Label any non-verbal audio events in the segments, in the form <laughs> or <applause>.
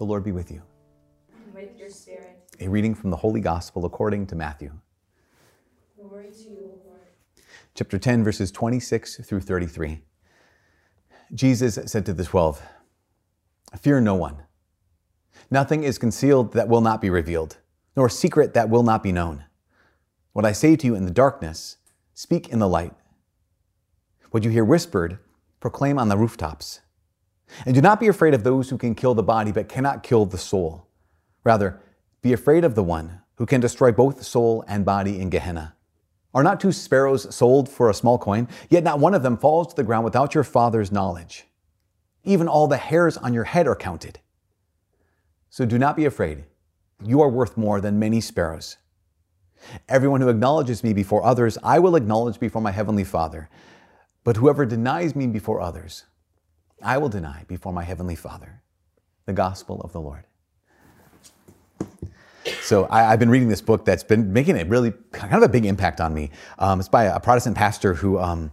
The Lord be with you. And with your spirit. A reading from the Holy Gospel according to Matthew. Glory to you, Lord. Chapter 10, verses 26 through 33. Jesus said to the twelve, Fear no one. Nothing is concealed that will not be revealed, nor secret that will not be known. What I say to you in the darkness, speak in the light. What you hear whispered, proclaim on the rooftops. And do not be afraid of those who can kill the body but cannot kill the soul. Rather, be afraid of the one who can destroy both soul and body in Gehenna. Are not two sparrows sold for a small coin? Yet not one of them falls to the ground without your Father's knowledge. Even all the hairs on your head are counted. So do not be afraid. You are worth more than many sparrows. Everyone who acknowledges me before others, I will acknowledge before my heavenly Father. But whoever denies me before others, I will deny before my heavenly Father. The gospel of the Lord. So I, have been reading this book that's been making a really kind of a big impact on me. Um, it's by a Protestant pastor who. Um,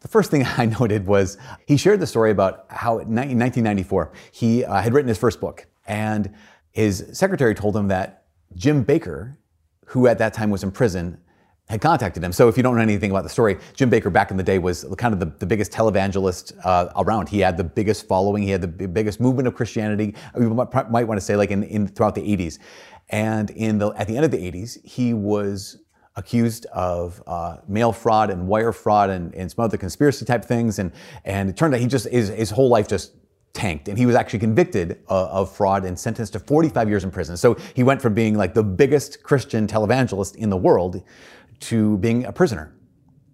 the first thing <laughs> I noted was he shared the story about how in 1994 he uh, had written his first book, and his secretary told him that Jim Bakker, who at that time was in prison, had contacted him. So if you don't know anything about the story, Jim Bakker back in the day was kind of the, the biggest televangelist uh, around. He had the biggest following. He had the biggest movement of Christianity. You might, might want to say like in, in throughout the 80s. And in the, at the end of the 80s, he was accused of uh, mail fraud and wire fraud and, and some other conspiracy type things. And, and it turned out he just, his, his whole life just tanked. And he was actually convicted uh, of fraud and sentenced to 45 years in prison. So he went from being like the biggest Christian televangelist in the world to being a prisoner.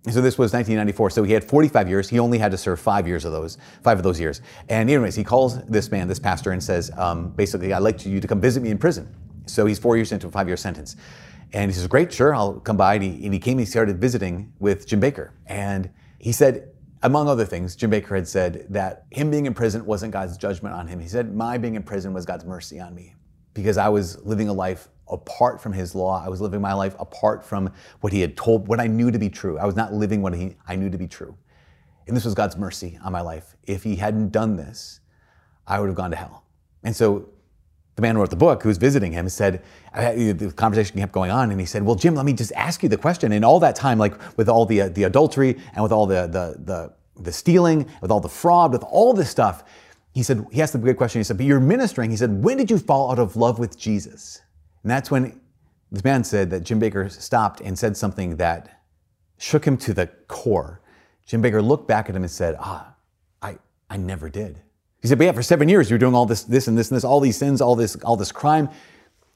So this was 1994. So he had 45 years. He only had to serve five years of those, five of those years. And anyways, he calls this man, this pastor, and says, um, basically, I'd like you to come visit me in prison. So he's four years into a five year sentence. And he says, Great, sure, I'll come by. And he, and he came and he started visiting with Jim Bakker. And he said, among other things, Jim Bakker had said that him being in prison wasn't God's judgment on him. He said, My being in prison was God's mercy on me because I was living a life apart from his law. I was living my life apart from what he had told, what I knew to be true. I was not living what he, I knew to be true. And this was God's mercy on my life. If he hadn't done this, I would have gone to hell. And so the man who wrote the book, who was visiting him, said, the conversation kept going on, and he said, Well, Jim, let me just ask you the question. And all that time, like with all the, uh, the adultery and with all the, the, the, the stealing, with all the fraud, with all this stuff, he said, he asked the good question. He said, But you're ministering. He said, When did you fall out of love with Jesus? And that's when this man said that Jim Bakker stopped and said something that shook him to the core. Jim Baker looked back at him and said, Ah, I, I never did. He said, but yeah, for seven years you're doing all this, this and this and this, all these sins, all this, all this crime.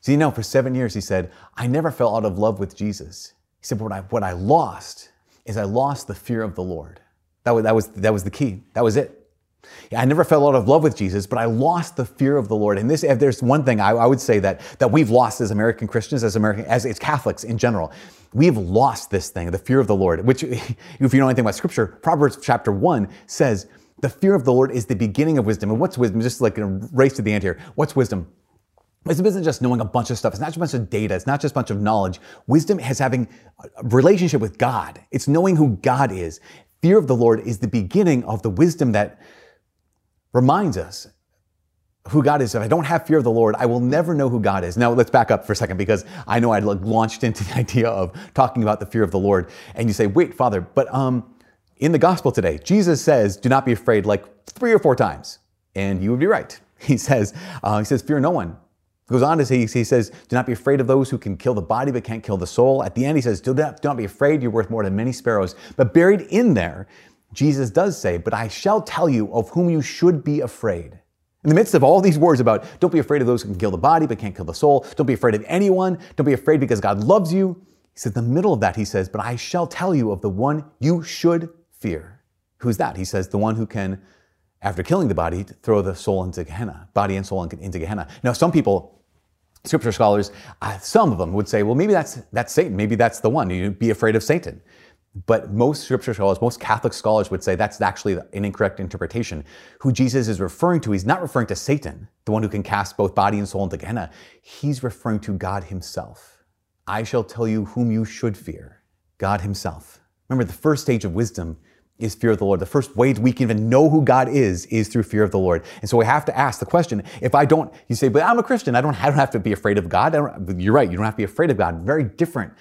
You know, for seven years, he said, I never fell out of love with Jesus. He said, but what I, what I lost is I lost the fear of the Lord. That was, that was, that was the key. That was it. Yeah, I never fell out of love with Jesus, but I lost the fear of the Lord. And this, if there's one thing I, I would say that, that we've lost as American Christians, as American, as, as Catholics in general, we've lost this thing, the fear of the Lord, which <laughs> if you know anything about scripture, Proverbs chapter one says, the fear of the Lord is the beginning of wisdom. And what's wisdom? Just like a race to the end here. What's wisdom? Wisdom isn't just knowing a bunch of stuff. It's not just a bunch of data. It's not just a bunch of knowledge. Wisdom is having a relationship with God. It's knowing who God is. Fear of the Lord is the beginning of the wisdom that reminds us who God is. If I don't have fear of the Lord, I will never know who God is. Now let's back up for a second because I know I launched into <laughs> the idea of talking about the fear of the Lord. And you say, wait, Father, but um, in the gospel today, Jesus says, do not be afraid like three or four times. And you would be right. <laughs> He says, uh, he says, fear no one. He goes on to say, he says, do not be afraid of those who can kill the body but can't kill the soul. At the end, he says, do not, do not be afraid. You're worth more than many sparrows. But buried in there, Jesus does say, but I shall tell you of whom you should be afraid. In the midst of all these words about don't be afraid of those who can kill the body but can't kill the soul, don't be afraid of anyone, don't be afraid because God loves you. He says, in the middle of that, he says, but I shall tell you of the one you should fear. Who's that? He says, the one who can after killing the body, throw the soul into Gehenna, body and soul into Gehenna. Now, some people, scripture scholars, uh, some of them would say, well, maybe that's, that's Satan. Maybe that's the one. You be afraid of Satan. But most scripture scholars, most Catholic scholars would say that's actually an incorrect interpretation. Who Jesus is referring to, he's not referring to Satan, the one who can cast both body and soul into Gehenna. He's referring to God himself. I shall tell you whom you should fear God himself. Remember, the first stage of wisdom is fear of the Lord. The first way we can even know who God is is through fear of the Lord. And so we have to ask the question, if I don't, you say, but I'm a Christian, I don't, I don't have to be afraid of God. you're right, you don't have to be afraid of God. Very different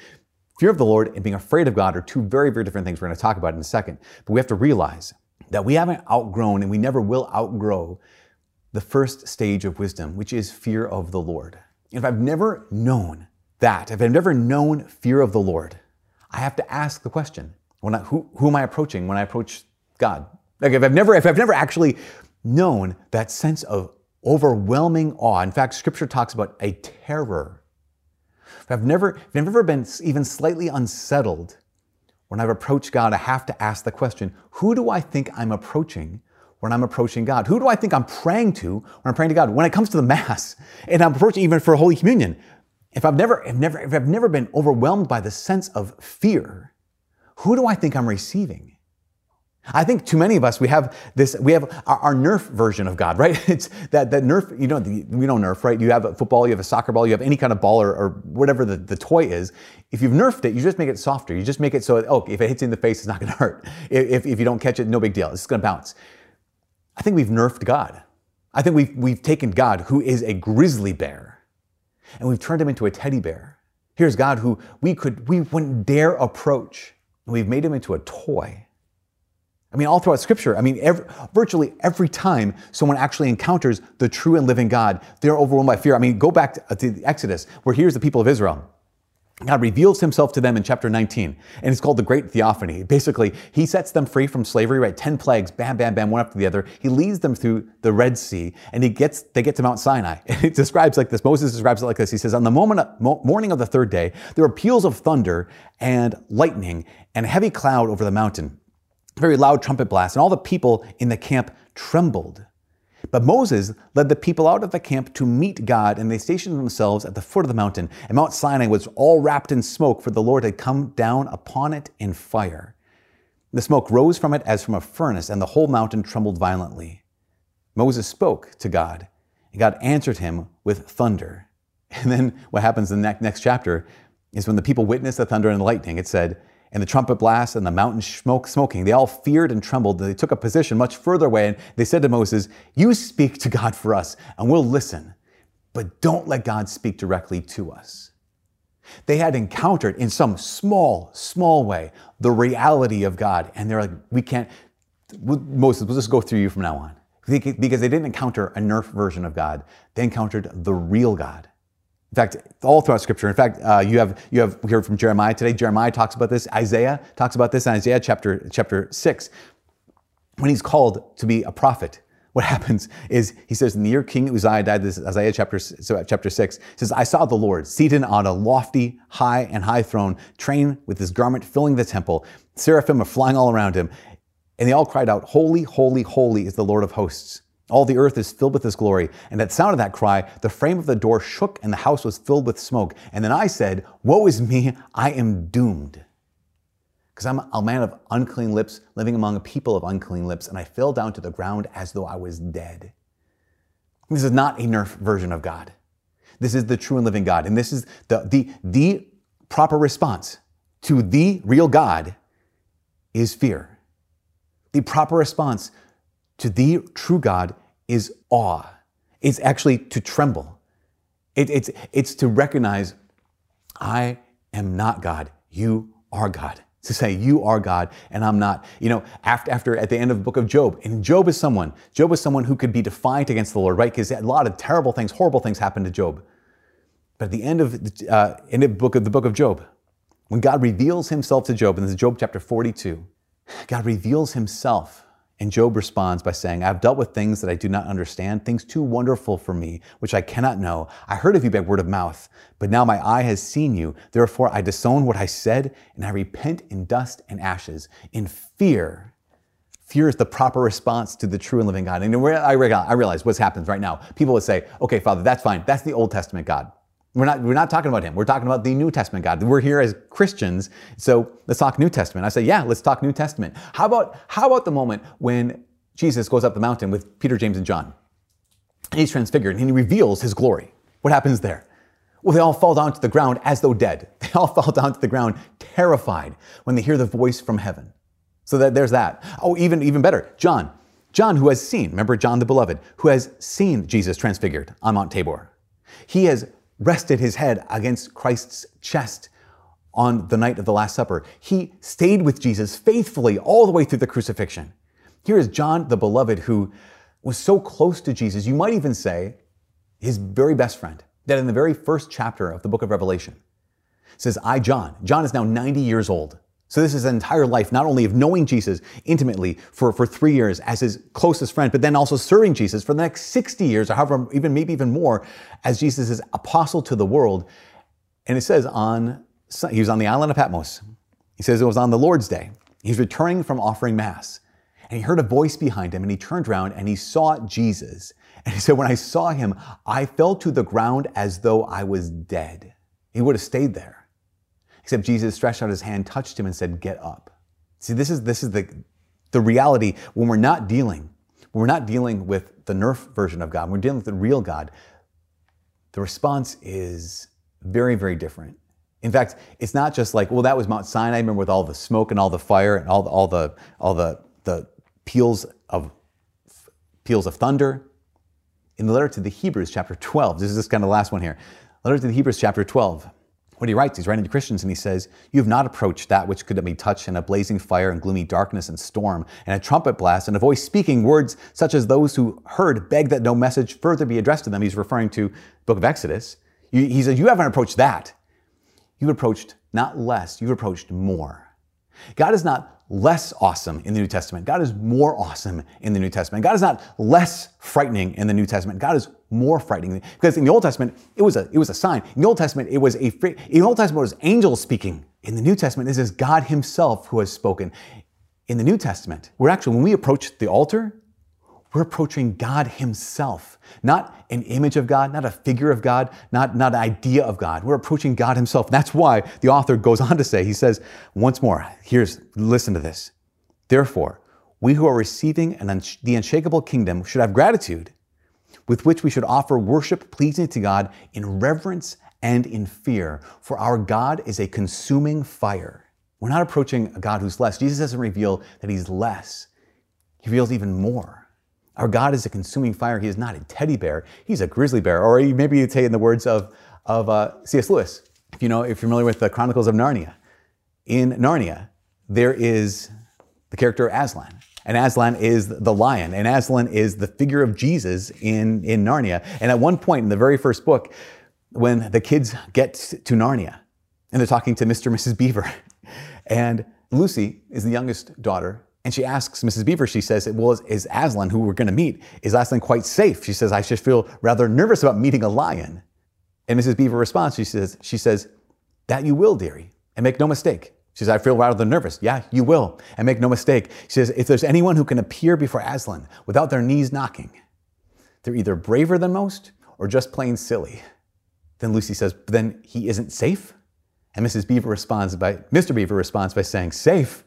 Fear of the Lord and being afraid of God are two very, very different things we're going to talk about in a second. But we have to realize that we haven't outgrown and we never will outgrow the first stage of wisdom, which is fear of the Lord. If I've never known that, if I've never known fear of the Lord, I have to ask the question, when I, who, who am I approaching when I approach God? Like if I've never, if I've never actually known that sense of overwhelming awe. In fact, scripture talks about a terror if I've never, if I've never been even slightly unsettled, when I've approached God, I have to ask the question, who do I think I'm approaching when I'm approaching God? Who do I think I'm praying to when I'm praying to God? When it comes to the <laughs> Mass, and I'm approaching even for Holy Communion, if I've never, if never, if I've never been overwhelmed by the sense of fear, who do I think I'm receiving? I think too many of us, we have this, we have our, our, Nerf version of God, right? <laughs> It's that, that Nerf, you know, the, we know Nerf, right? You have a football, you have a soccer ball, you have any kind of ball or, or whatever the, the toy is. If you've Nerfed it, you just make it softer. You just make it so, oh, if it hits you in the face, it's not going <laughs> to hurt. If, if you don't catch it, no big deal. It's going to bounce. I think we've Nerfed God. I think we've, we've taken God, who is a grizzly bear, and we've turned him into a teddy bear. Here's God who we could, we wouldn't dare approach, we've made him into a toy. I mean, all throughout Scripture, I mean, every, virtually every time someone actually encounters the true and living God, they're overwhelmed by fear. I mean, go back to, uh, to Exodus, where here's the people of Israel. God reveals himself to them in chapter 19, and it's called the Great Theophany. <laughs> Basically, he sets them free from slavery, right? 10 plagues, bam, bam, bam, one after the other. He leads them through the Red Sea, and he gets, they get to Mount Sinai. <laughs> And it describes like this. Moses describes it like this. He says, On the moment, morning of the third day, there were peals of thunder and lightning and a heavy cloud over the mountain very loud trumpet blast, and all the people in the camp trembled. But Moses led the people out of the camp to meet God, and they stationed themselves at the foot of the mountain. And Mount Sinai was all wrapped in smoke, for the Lord had come down upon it in fire. The smoke rose from it as from a furnace, and the whole mountain trembled violently. Moses spoke to God, and God answered him with thunder. <laughs> And then what happens in the next chapter is when the people witnessed the thunder and lightning, it said, and the trumpet blast and the mountain smoke smoking. They all feared and trembled. They took a position much further away and they said to Moses, You speak to God for us and we'll listen, but don't let God speak directly to us. They had encountered in some small, small way the reality of God. And they're like, We can't, Moses, we'll just go through you from now on. Because they didn't encounter a Nerf version of God, they encountered the real God. In fact, all throughout Scripture. In fact, uh, you have you have heard from Jeremiah today. Jeremiah talks about this. Isaiah talks about this in Isaiah chapter chapter six, when he's called to be a prophet. What <laughs> happens is he says, in the year King Uzziah died, this Isaiah chapter so chapter six says, "I saw the Lord seated on a lofty, high and high throne, trained with his garment filling the temple. Seraphim are flying all around him, and they all cried out, Holy, holy, holy is the Lord of hosts." All the earth is filled with his glory. And at sound of that cry, the frame of the door shook and the house was filled with smoke. And then I said, Woe is me, I am doomed. Because I'm a man of unclean lips, living among a people of unclean lips, and I fell down to the ground as though I was dead. This is not a nerf version of God. This is the true and living God. And this is the, the, the proper response to the real God is fear. The proper response to the true God is awe. It's actually to tremble. It, it's, it's to recognize, I am not God. You are God. To say, you are God and I'm not. You know, after, after at the end of the book of Job, and Job is someone, Job is someone who could be defiant against the Lord, right? Because a lot of terrible things, horrible things happened to Job. But at the end of the, uh, in the book of the book of Job, when God reveals himself to Job, and this is Job chapter 42, God reveals himself and Job responds by saying, I have dealt with things that I do not understand, things too wonderful for me, which I cannot know. I heard of you by word of mouth, but now my eye has seen you. Therefore I disown what I said, and I repent in dust and ashes. In fear, Fear is the proper response to the true and living God. And I realize what's happened right now. People would say, okay, Father, that's fine. That's the Old Testament God. We're not, we're not talking about him. We're talking about the New Testament God. We're here as Christians. So let's talk New Testament. I say, yeah, let's talk New Testament. How about, how about the moment when Jesus goes up the mountain with Peter, James, and John? And he's transfigured and he reveals his glory. What happens there? Well, they all fall down to the ground as though dead. <laughs> They all fall down to the ground terrified when they hear the voice from heaven. So that there's that. Oh, even, even better, John. John, who has seen, remember John the beloved, who has seen Jesus transfigured on Mount Tabor. He has rested his head against Christ's chest on the night of the Last Supper. He stayed with Jesus faithfully all the way through the crucifixion. Here is John the beloved who was so close to Jesus, you might even say his very best friend, that in the very first chapter of the book of Revelation says, I, John. John is now 90 years old. So this is an entire life, not only of knowing Jesus intimately for, for three years as his closest friend, but then also serving Jesus for the next 60 years, or however, even maybe even more, as Jesus' apostle to the world. And it says on, he was on the island of Patmos. He says it was on the Lord's day. He's returning from offering mass. And he heard a voice behind him and he turned around and he saw Jesus. And he said, when I saw him, I fell to the ground as though I was dead. He would have stayed there. Except Jesus stretched out his hand, touched him, and said, Get up. See, this is, this is the, the reality when we're not dealing, when we're not dealing with the nerf version of God, when we're dealing with the real God, the response is very, very different. In fact, it's not just like, well, that was Mount Sinai, remember with all the smoke and all the fire and all the, all the, all the, the peals of peals of thunder. In the letter to the Hebrews, chapter 12, this is this kind of the last one here. Letter to the Hebrews, chapter 12 what he writes, he's writing to Christians and he says, You have not approached that which could be touched in a blazing fire and gloomy darkness and storm, and a trumpet blast, and a voice speaking words such as those who heard beg that no message further be addressed to them. He's referring to book of Exodus. He says, You haven't approached that. You've approached not less, you've approached more. God is not less awesome in the New Testament. God is more awesome in the New Testament. God is not less frightening in the New Testament. God is more frightening because in the Old Testament it was a it was a sign. In the Old Testament it was a in the Old Testament was angels speaking. In the New Testament this is God Himself who has spoken. In the New Testament, we're actually when we approach the altar, we're approaching God Himself, not an image of God, not a figure of God, not, not an idea of God. We're approaching God Himself. That's why the author goes on to say, he says, once more, here's, listen to this. Therefore, we who are receiving the unshakable kingdom should have gratitude with which we should offer worship pleasing to God in reverence and in fear, for our God is a consuming fire. We're not approaching a God who's less. Jesus doesn't reveal that He's less, He reveals even more. Our God is a consuming fire. He is not a teddy bear. He's a grizzly bear. Or maybe you'd say in the words of, of uh, C.S. Lewis, if you know, if you're familiar with the Chronicles of Narnia. In Narnia, there is the character Aslan. And Aslan is the lion. And Aslan is the figure of Jesus in, in Narnia. And at one point in the very first book, when the kids get to Narnia and they're talking to Mr. and Mrs. Beaver, <laughs> and Lucy is the youngest daughter, and she asks Mrs. Beaver, she says, Well, is, is Aslan, who we're going to meet, is Aslan quite safe? She says, I just feel rather nervous about meeting a lion. And Mrs. Beaver responds, she says, she says, That you will, dearie, and make no mistake. She says, I feel rather nervous. Yeah, you will. And make no mistake. She says, if there's anyone who can appear before Aslan without their knees knocking, they're either braver than most or just plain silly. Then Lucy says, then he isn't safe? And Mrs. Beaver responds by, Mr. Beaver responds by saying, safe?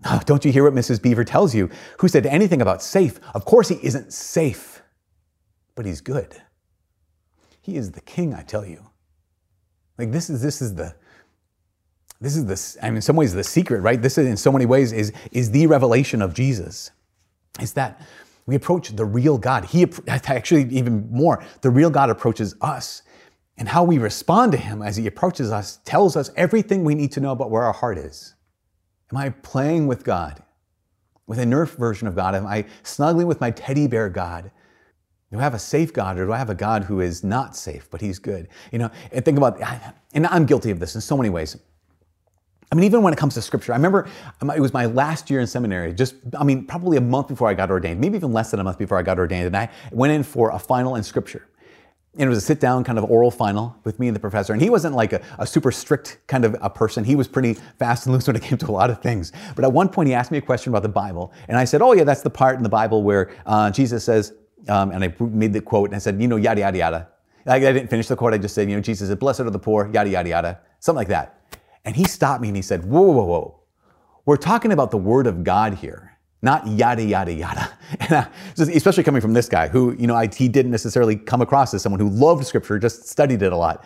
<laughs> Oh, don't you hear what Mrs. Beaver tells you? Who said anything about safe? Of course he isn't safe, but he's good. He is the king, I tell you. Like this is this is the this is the I mean in some ways the secret, right? This is in so many ways is is the revelation of Jesus. Is that we approach the real God. He <laughs> actually even more, the real God approaches us. And how we respond to him as he approaches us tells us everything we need to know about where our heart is. Am I playing with God? With a Nerf version of God? Am I snuggling with my teddy bear God? Do I have a safe God or do I have a God who is not safe, but he's good? You know, and think about, and I'm guilty of this in so many ways. I mean, even when it comes to scripture, I remember um, it was my last year in seminary, just, I mean, probably a month before I got ordained, maybe even less than a month before I got ordained, and I went in for a final in scripture. And it was a sit down kind of oral final with me and the professor. And he wasn't like a, a, super strict kind of a person. He was pretty fast and loose when it came to a lot of things. But at one point, he asked me a question about the Bible. And I said, Oh, yeah, that's the part in the Bible where uh, Jesus says, um, and I made the quote and I said, You know, yada, yada, yada. I didn't finish the quote. I just said, You know, Jesus said, Blessed are the poor, yada, yada, yada. Something like that. And he stopped me and he said, Whoa, whoa, whoa. We're talking about the Word of God here not yada yada yada. <laughs> And I, especially coming from this guy who, you know, I, he didn't necessarily come across as someone who loved Scripture, just studied it a lot.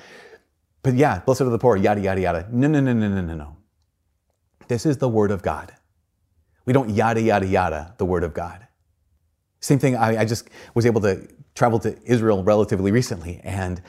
But yeah, blessed are the poor, yada yada yada. No, no, no, no, no, no, no. This is the Word of God. We don't yada yada yada the Word of God. Same thing. I, I just was able to travel to Israel relatively recently, and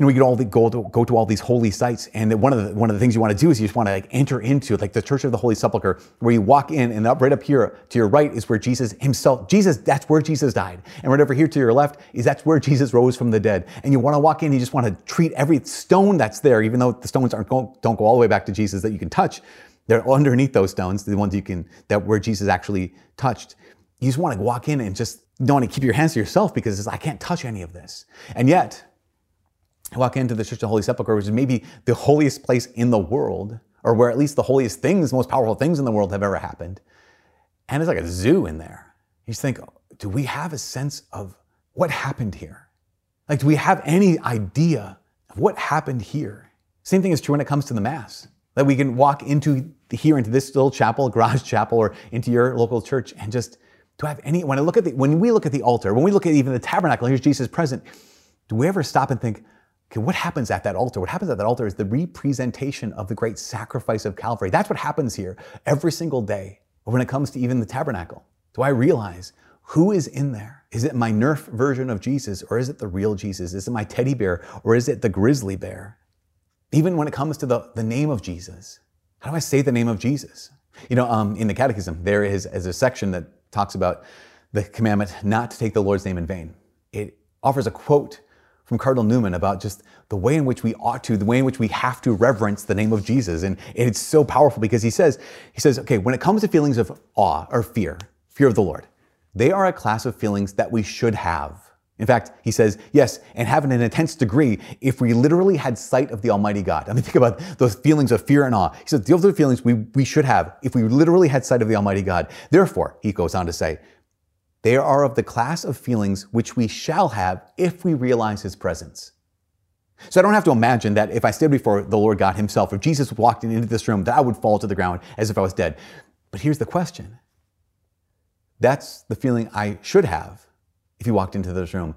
you know, we could all go to, go to all these holy sites, and one of the one of the things you want to do is you just want to like enter into like the Church of the Holy Sepulchre, where you walk in, and up right up here to your right is where Jesus Himself, Jesus, that's where Jesus died, and right over here to your left is that's where Jesus rose from the dead. And you want to walk in, you just want to treat every stone that's there, even though the stones aren't go, don't go all the way back to Jesus that you can touch. They're underneath those stones, the ones you can that where Jesus actually touched. You just want to walk in and just don't want to keep your hands to yourself because I can't touch any of this, and yet walk into the Church of the Holy Sepulchre, which is maybe the holiest place in the world, or where at least the holiest things, most powerful things in the world have ever happened. And it's like a zoo in there. You just think, do we have a sense of what happened here? Like, do we have any idea of what happened here? Same thing is true when it comes to the Mass. That we can walk into here, into this little chapel, garage chapel, or into your local church and just do I have any, when I look at the, when we look at the altar, when we look at even the tabernacle, here's Jesus present, do we ever stop and think, Okay, what happens at that altar? What happens at that altar is the representation of the great sacrifice of Calvary. That's what happens here every single day. When it comes to even the tabernacle, do I realize who is in there? Is it my Nerf version of Jesus or is it the real Jesus? Is it my teddy bear or is it the grizzly bear? Even when it comes to the, the name of Jesus, how do I say the name of Jesus? You know, um, in the Catechism, there is, is a section that talks about the commandment not to take the Lord's name in vain. It offers a quote from Cardinal Newman about just the way in which we ought to, the way in which we have to reverence the name of Jesus. And it's so powerful because he says, he says, okay, when it comes to feelings of awe or fear, fear of the Lord, they are a class of feelings that we should have. In fact, he says, yes, and have in an intense degree if we literally had sight of the Almighty God. I mean, think about those feelings of fear and awe. He says, those are the feelings we, we should have if we literally had sight of the Almighty God. Therefore, he goes on to say, they are of the class of feelings which we shall have if we realize his presence. So I don't have to imagine that if I stood before the Lord God himself, if Jesus walked into this room, that I would fall to the ground as if I was dead. But here's the question. That's the feeling I should have if he walked into this room.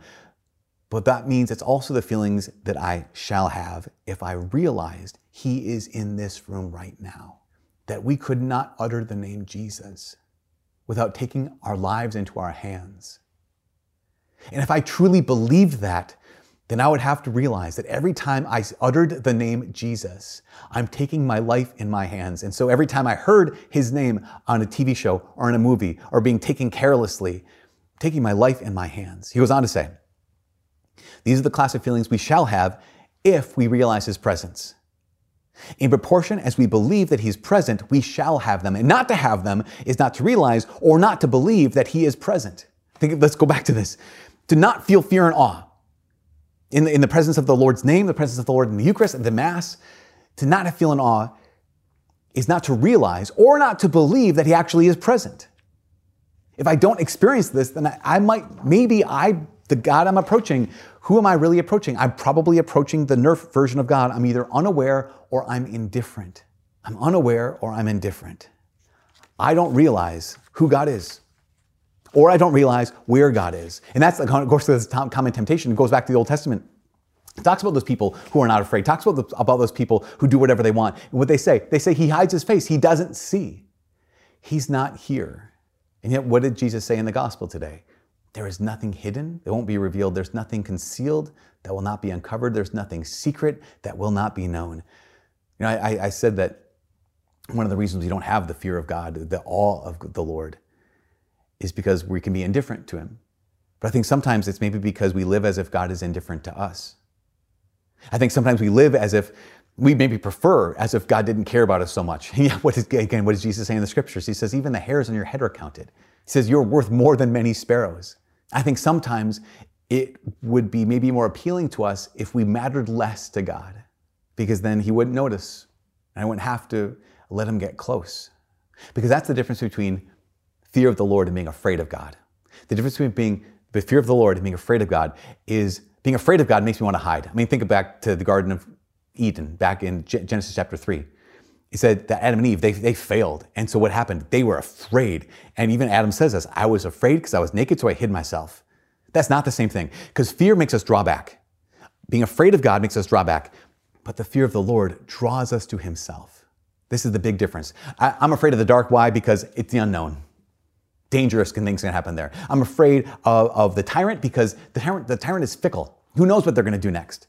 But that means it's also the feelings that I shall have if I realized he is in this room right now. That we could not utter the name Jesus without taking our lives into our hands. And if I truly believed that, then I would have to realize that every time I uttered the name Jesus, I'm taking my life in my hands. And so every time I heard his name on a TV show or in a movie or being taken carelessly, taking my life in my hands. He goes on to say, These are the class of feelings we shall have if we realize his presence. In proportion as we believe that He's present, we shall have them. And not to have them is not to realize or not to believe that He is present. Think, let's go back to this. To not feel fear and awe in the, in the presence of the Lord's name, the presence of the Lord in the Eucharist, the Mass, to not feel an awe is not to realize or not to believe that He actually is present. If I don't experience this, then I, I might, maybe I, the God I'm approaching, who am I really approaching? I'm probably approaching the Nerf version of God. I'm either unaware or I'm indifferent. I'm unaware or I'm indifferent. I don't realize who God is. Or I don't realize where God is. And that's, of course, this common temptation. It goes back to the Old Testament. It talks about those people who are not afraid. It talks about, the, about those people who do whatever they want. And what they say, they say he hides his face. He doesn't see. He's not here. And yet, what did Jesus say in the gospel today? There is nothing hidden that won't be revealed. There's nothing concealed that will not be uncovered. There's nothing secret that will not be known. You know, I, I said that one of the reasons we don't have the fear of God, the awe of the Lord, is because we can be indifferent to Him. But I think sometimes it's maybe because we live as if God is indifferent to us. I think sometimes we live as if we maybe prefer as if God didn't care about us so much. <laughs> yeah, what is, again, what does Jesus say in the scriptures? He says, even the hairs on your head are counted. He says, you're worth more than many sparrows. I think sometimes it would be maybe more appealing to us if we mattered less to God, because then He wouldn't notice and I wouldn't have to let Him get close. Because that's the difference between fear of the Lord and being afraid of God. The difference between being the fear of the Lord and being afraid of God is being afraid of God makes me want to hide. I mean, think back to the Garden of Eden, back in Genesis chapter 3. He said that Adam and Eve, they, they failed. And so what happened? They were afraid. And even Adam says this I was afraid because I was naked, so I hid myself. That's not the same thing because fear makes us draw back. Being afraid of God makes us draw back, but the fear of the Lord draws us to Himself. This is the big difference. I, I'm afraid of the dark. Why? Because it's the unknown dangerous things can happen there. I'm afraid of, of the tyrant because the tyrant, the tyrant is fickle. Who knows what they're going to do next?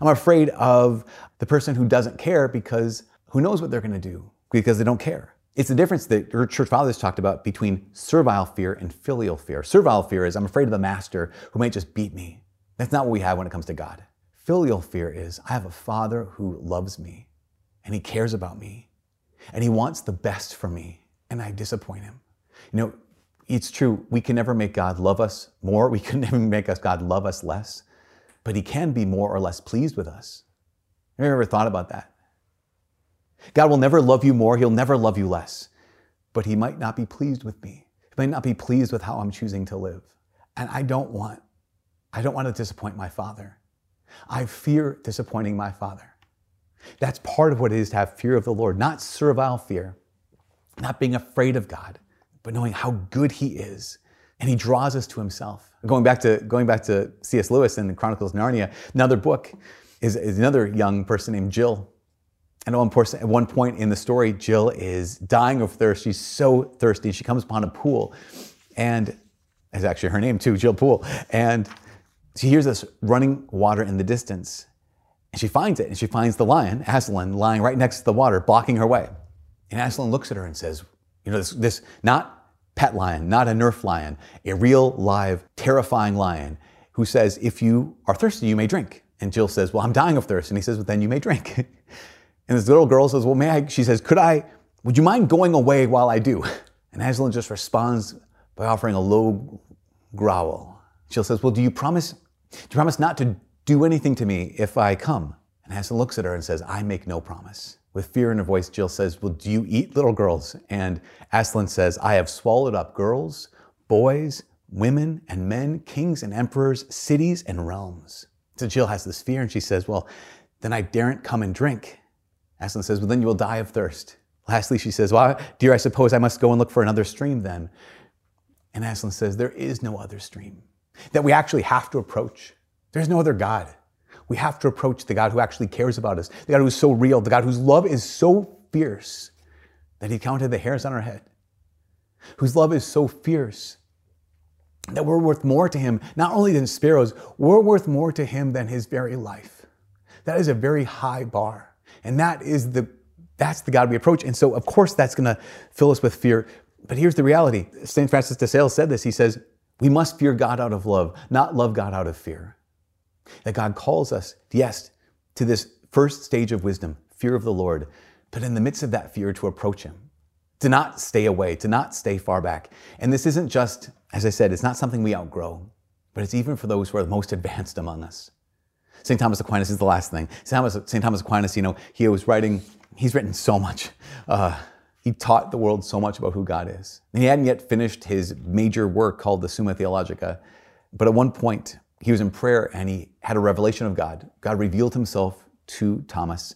I'm afraid of the person who doesn't care because who knows what they're going to do because they don't care. It's the difference that your church fathers talked about between servile fear and filial fear. Servile fear is I'm afraid of the master who might just beat me. That's not what we have when it comes to God. Filial fear is I have a father who loves me and he cares about me and he wants the best for me and I disappoint him. You know, it's true, we can never make God love us more. We can <laughs> never make us God love us less, but He can be more or less pleased with us. Have you ever thought about that? God will never love you more, He'll never love you less, but He might not be pleased with me. He might not be pleased with how I'm choosing to live. And I don't want, I don't want to disappoint my Father. I fear disappointing my Father. That's part of what it is to have fear of the Lord, not servile fear, not being afraid of God but knowing how good he is. And he draws us to himself. Going back to, going back to C.S. Lewis in the Chronicles of Narnia, another book is, is another young person named Jill. One, at one point in the story, Jill is dying of thirst. She's so thirsty. She comes upon a pool, and it's actually her name too, Jill Pool. And she hears this running water in the distance. And she finds it, and she finds the lion, Aslan, lying right next to the water, blocking her way. And Aslan looks at her and says, You know, this, this not pet lion, not a Nerf lion, a real, live, terrifying lion who says, If you are thirsty, you may drink. And Jill says, Well, I'm dying of thirst. And he says, Well, then you may drink. <laughs> and this little girl says, Well, may I? She says, Could I, would you mind going away while I do? <laughs> And Aslan just responds by offering a low growl. Jill says, Well, do you promise, do you promise not to do anything to me if I come? And Aslan looks at her and says, I make no promise. With fear in her voice, Jill says, Well, do you eat little girls? And Aslan says, I have swallowed up girls, boys, women, and men, kings and emperors, cities and realms. So Jill has this fear and she says, Well, then I daren't come and drink. Aslan says, Well, then you will die of thirst. Lastly, she says, Well, dear, I suppose I must go and look for another stream then. And Aslan says, There is no other stream that we actually have to approach. There's no other God. We have to approach the God who actually cares about us, the God who's so real, the God whose love is so fierce that he counted the hairs on our head, whose love is so fierce that we're worth more to him, not only than sparrows, we're worth more to him than his very life. That is a very high bar. And that is the that's the God we approach. And so of course that's gonna fill us with fear. But here's the reality. St. Francis de Sales said this. He says, we must fear God out of love, not love God out of fear. That God calls us, yes, to this first stage of wisdom, fear of the Lord, but in the midst of that fear, to approach Him, to not stay away, to not stay far back. And this isn't just, as I said, it's not something we outgrow, but it's even for those who are the most advanced among us. St. Thomas Aquinas is the last thing. St. Thomas, St. Thomas Aquinas, you know, he was writing, he's written so much. Uh, he taught the world so much about who God is. And he hadn't yet finished his major work called the Summa Theologica. But at one point, he was in prayer and he had a revelation of God. God revealed himself to Thomas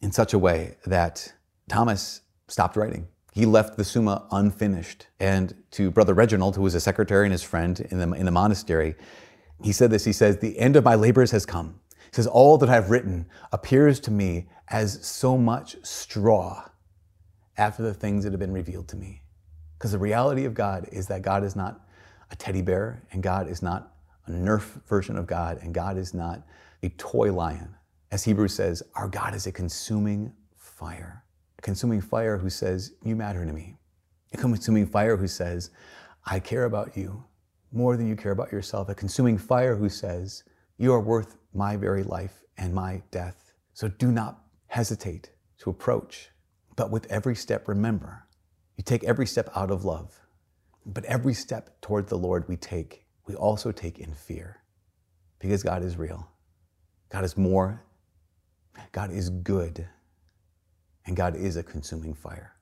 in such a way that Thomas stopped writing. He left the Summa unfinished. And to Brother Reginald, who was a secretary and his friend in the, in the monastery, he said this He says, The end of my labors has come. He says, All that I've written appears to me as so much straw after the things that have been revealed to me. Because the reality of God is that God is not a teddy bear and God is not a Nerf version of God, and God is not a toy lion. As Hebrews says, our God is a consuming fire. A consuming fire who says, You matter to me. A consuming fire who says, I care about you more than you care about yourself. A consuming fire who says, You are worth my very life and my death. So do not hesitate to approach. But with every step, remember, you take every step out of love. But every step toward the Lord we take we also take in fear because God is real. God is more. God is good. And God is a consuming fire.